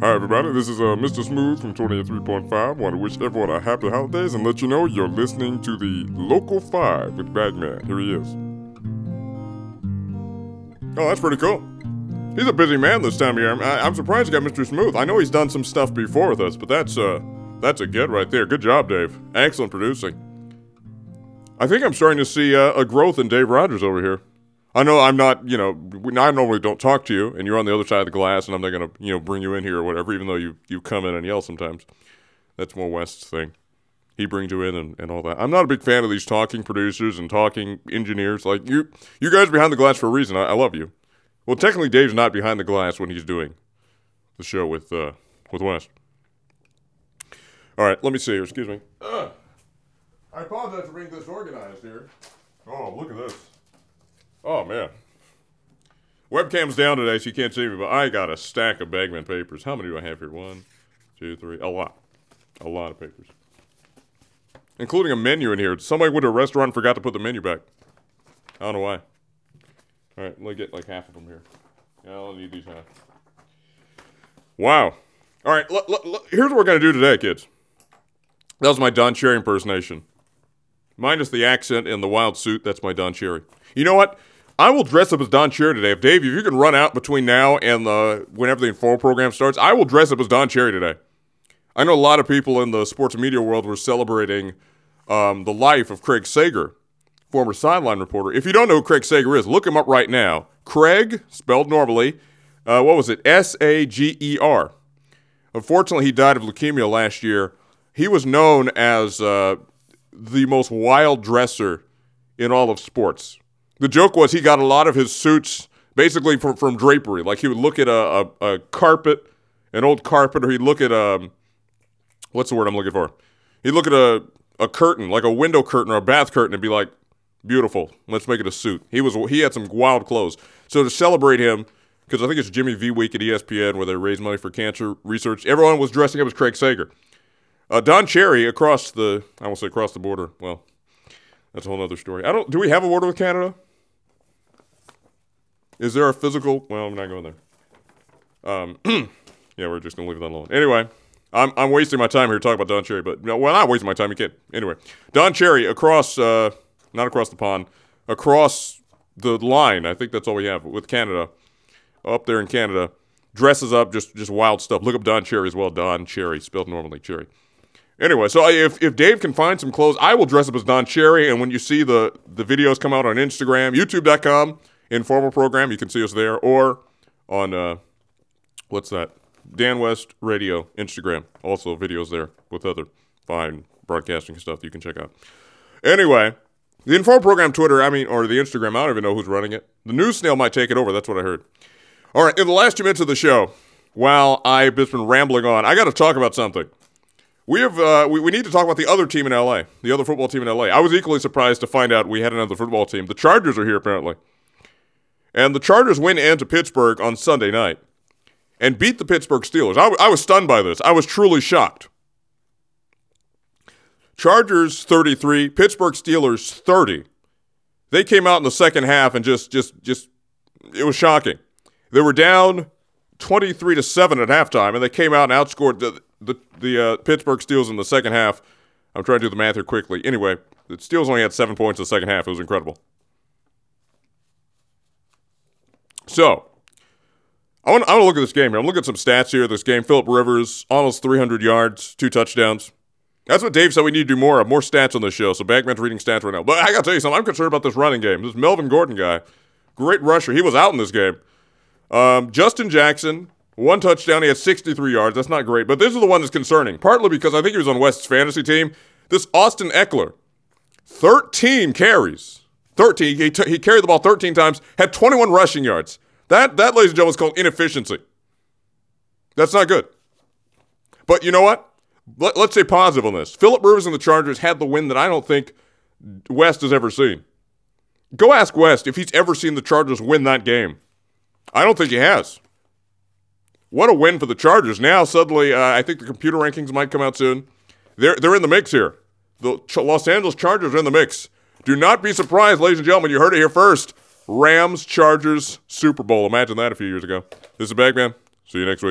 Hi, everybody. This is uh, Mr. Smooth from 23.5. Want to wish everyone a happy holidays and let you know you're listening to the Local 5 with Bagman. Here he is. Oh, that's pretty cool. He's a busy man this time of year. I- I'm surprised you got Mr. Smooth. I know he's done some stuff before with us, but that's uh, that's a get right there. Good job, Dave. Excellent producing. I think I'm starting to see uh, a growth in Dave Rogers over here. I know I'm not, you know, I normally don't talk to you, and you're on the other side of the glass, and I'm not to, you know, bring you in here or whatever, even though you, you come in and yell sometimes. That's more West's thing. He brings you in and, and all that. I'm not a big fan of these talking producers and talking engineers. Like, you you guys behind the glass for a reason. I, I love you. Well, technically, Dave's not behind the glass when he's doing the show with, uh, with West. All right, let me see here. Excuse me. Uh, I apologize for being disorganized here. Oh, look at this. Oh man. Webcam's down today, so you can't see me, but I got a stack of Bagman papers. How many do I have here? One, two, three. A lot. A lot of papers. Including a menu in here. Somebody went to a restaurant and forgot to put the menu back. I don't know why. All right, let me get like half of them here. Yeah, I'll need these half. Wow. All right, l- l- l- here's what we're going to do today, kids. That was my Don Cherry impersonation. Minus the accent and the wild suit, that's my Don Cherry. You know what? I will dress up as Don Cherry today. If Dave, if you can run out between now and the whenever the informal program starts, I will dress up as Don Cherry today. I know a lot of people in the sports media world were celebrating um, the life of Craig Sager, former sideline reporter. If you don't know who Craig Sager is, look him up right now. Craig, spelled normally, uh, what was it? S A G E R. Unfortunately, he died of leukemia last year. He was known as uh, the most wild dresser in all of sports. The joke was he got a lot of his suits basically from, from drapery. Like he would look at a, a, a carpet, an old carpet, or he'd look at um, what's the word I'm looking for? He'd look at a, a curtain, like a window curtain or a bath curtain, and be like, beautiful. Let's make it a suit. He was he had some wild clothes. So to celebrate him, because I think it's Jimmy V Week at ESPN where they raise money for cancer research, everyone was dressing up as Craig Sager. Uh, Don Cherry across the I won't say across the border. Well, that's a whole other story. I don't. Do we have a border with Canada? Is there a physical? Well, I'm not going there. Um, yeah, we're just gonna leave that alone. Anyway, I'm I'm wasting my time here talking about Don Cherry, but no, well, not wasting my time. You can't. Anyway, Don Cherry across, uh, not across the pond, across the line. I think that's all we have with Canada. Up there in Canada, dresses up just just wild stuff. Look up Don Cherry as well. Don Cherry, spelled normally Cherry. Anyway, so if, if Dave can find some clothes, I will dress up as Don Cherry. And when you see the, the videos come out on Instagram, youtube.com, informal program, you can see us there, or on, uh, what's that? Dan West Radio, Instagram. Also, videos there with other fine broadcasting stuff you can check out. Anyway, the informal program Twitter, I mean, or the Instagram, I don't even know who's running it. The news snail might take it over. That's what I heard. All right, in the last two minutes of the show, while I've just been rambling on, I got to talk about something. We have uh, we, we need to talk about the other team in LA, the other football team in LA. I was equally surprised to find out we had another football team. The Chargers are here apparently, and the Chargers went into Pittsburgh on Sunday night and beat the Pittsburgh Steelers. I, w- I was stunned by this. I was truly shocked. Chargers 33, Pittsburgh Steelers 30. They came out in the second half and just just just it was shocking. They were down 23 to 7 at halftime and they came out and outscored the the, the uh, Pittsburgh Steelers in the second half. I'm trying to do the math here quickly. Anyway, the Steelers only had 7 points in the second half. It was incredible. So, I want, I want to look at this game here. I'm looking at some stats here. This game, Philip Rivers, almost 300 yards, two touchdowns. That's what Dave said we need to do more of, more stats on this show. So Bagman's reading stats right now. But I got to tell you something. I'm concerned about this running game. This Melvin Gordon guy, great rusher. He was out in this game. Um, Justin Jackson, one touchdown. He had 63 yards. That's not great. But this is the one that's concerning, partly because I think he was on West's fantasy team. This Austin Ekeler, 13 carries. 13. He, t- he carried the ball 13 times, had 21 rushing yards. That, that, ladies and gentlemen, is called inefficiency. That's not good. But you know what? Let, us say positive on this. Philip Rivers and the Chargers had the win that I don't think West has ever seen. Go ask West if he's ever seen the Chargers win that game. I don't think he has. What a win for the Chargers. Now, suddenly, uh, I think the computer rankings might come out soon. They're, they're in the mix here. The Ch- Los Angeles Chargers are in the mix. Do not be surprised, ladies and gentlemen. You heard it here first. Rams, Chargers, Super Bowl. Imagine that a few years ago. This is Bagman. See you next week.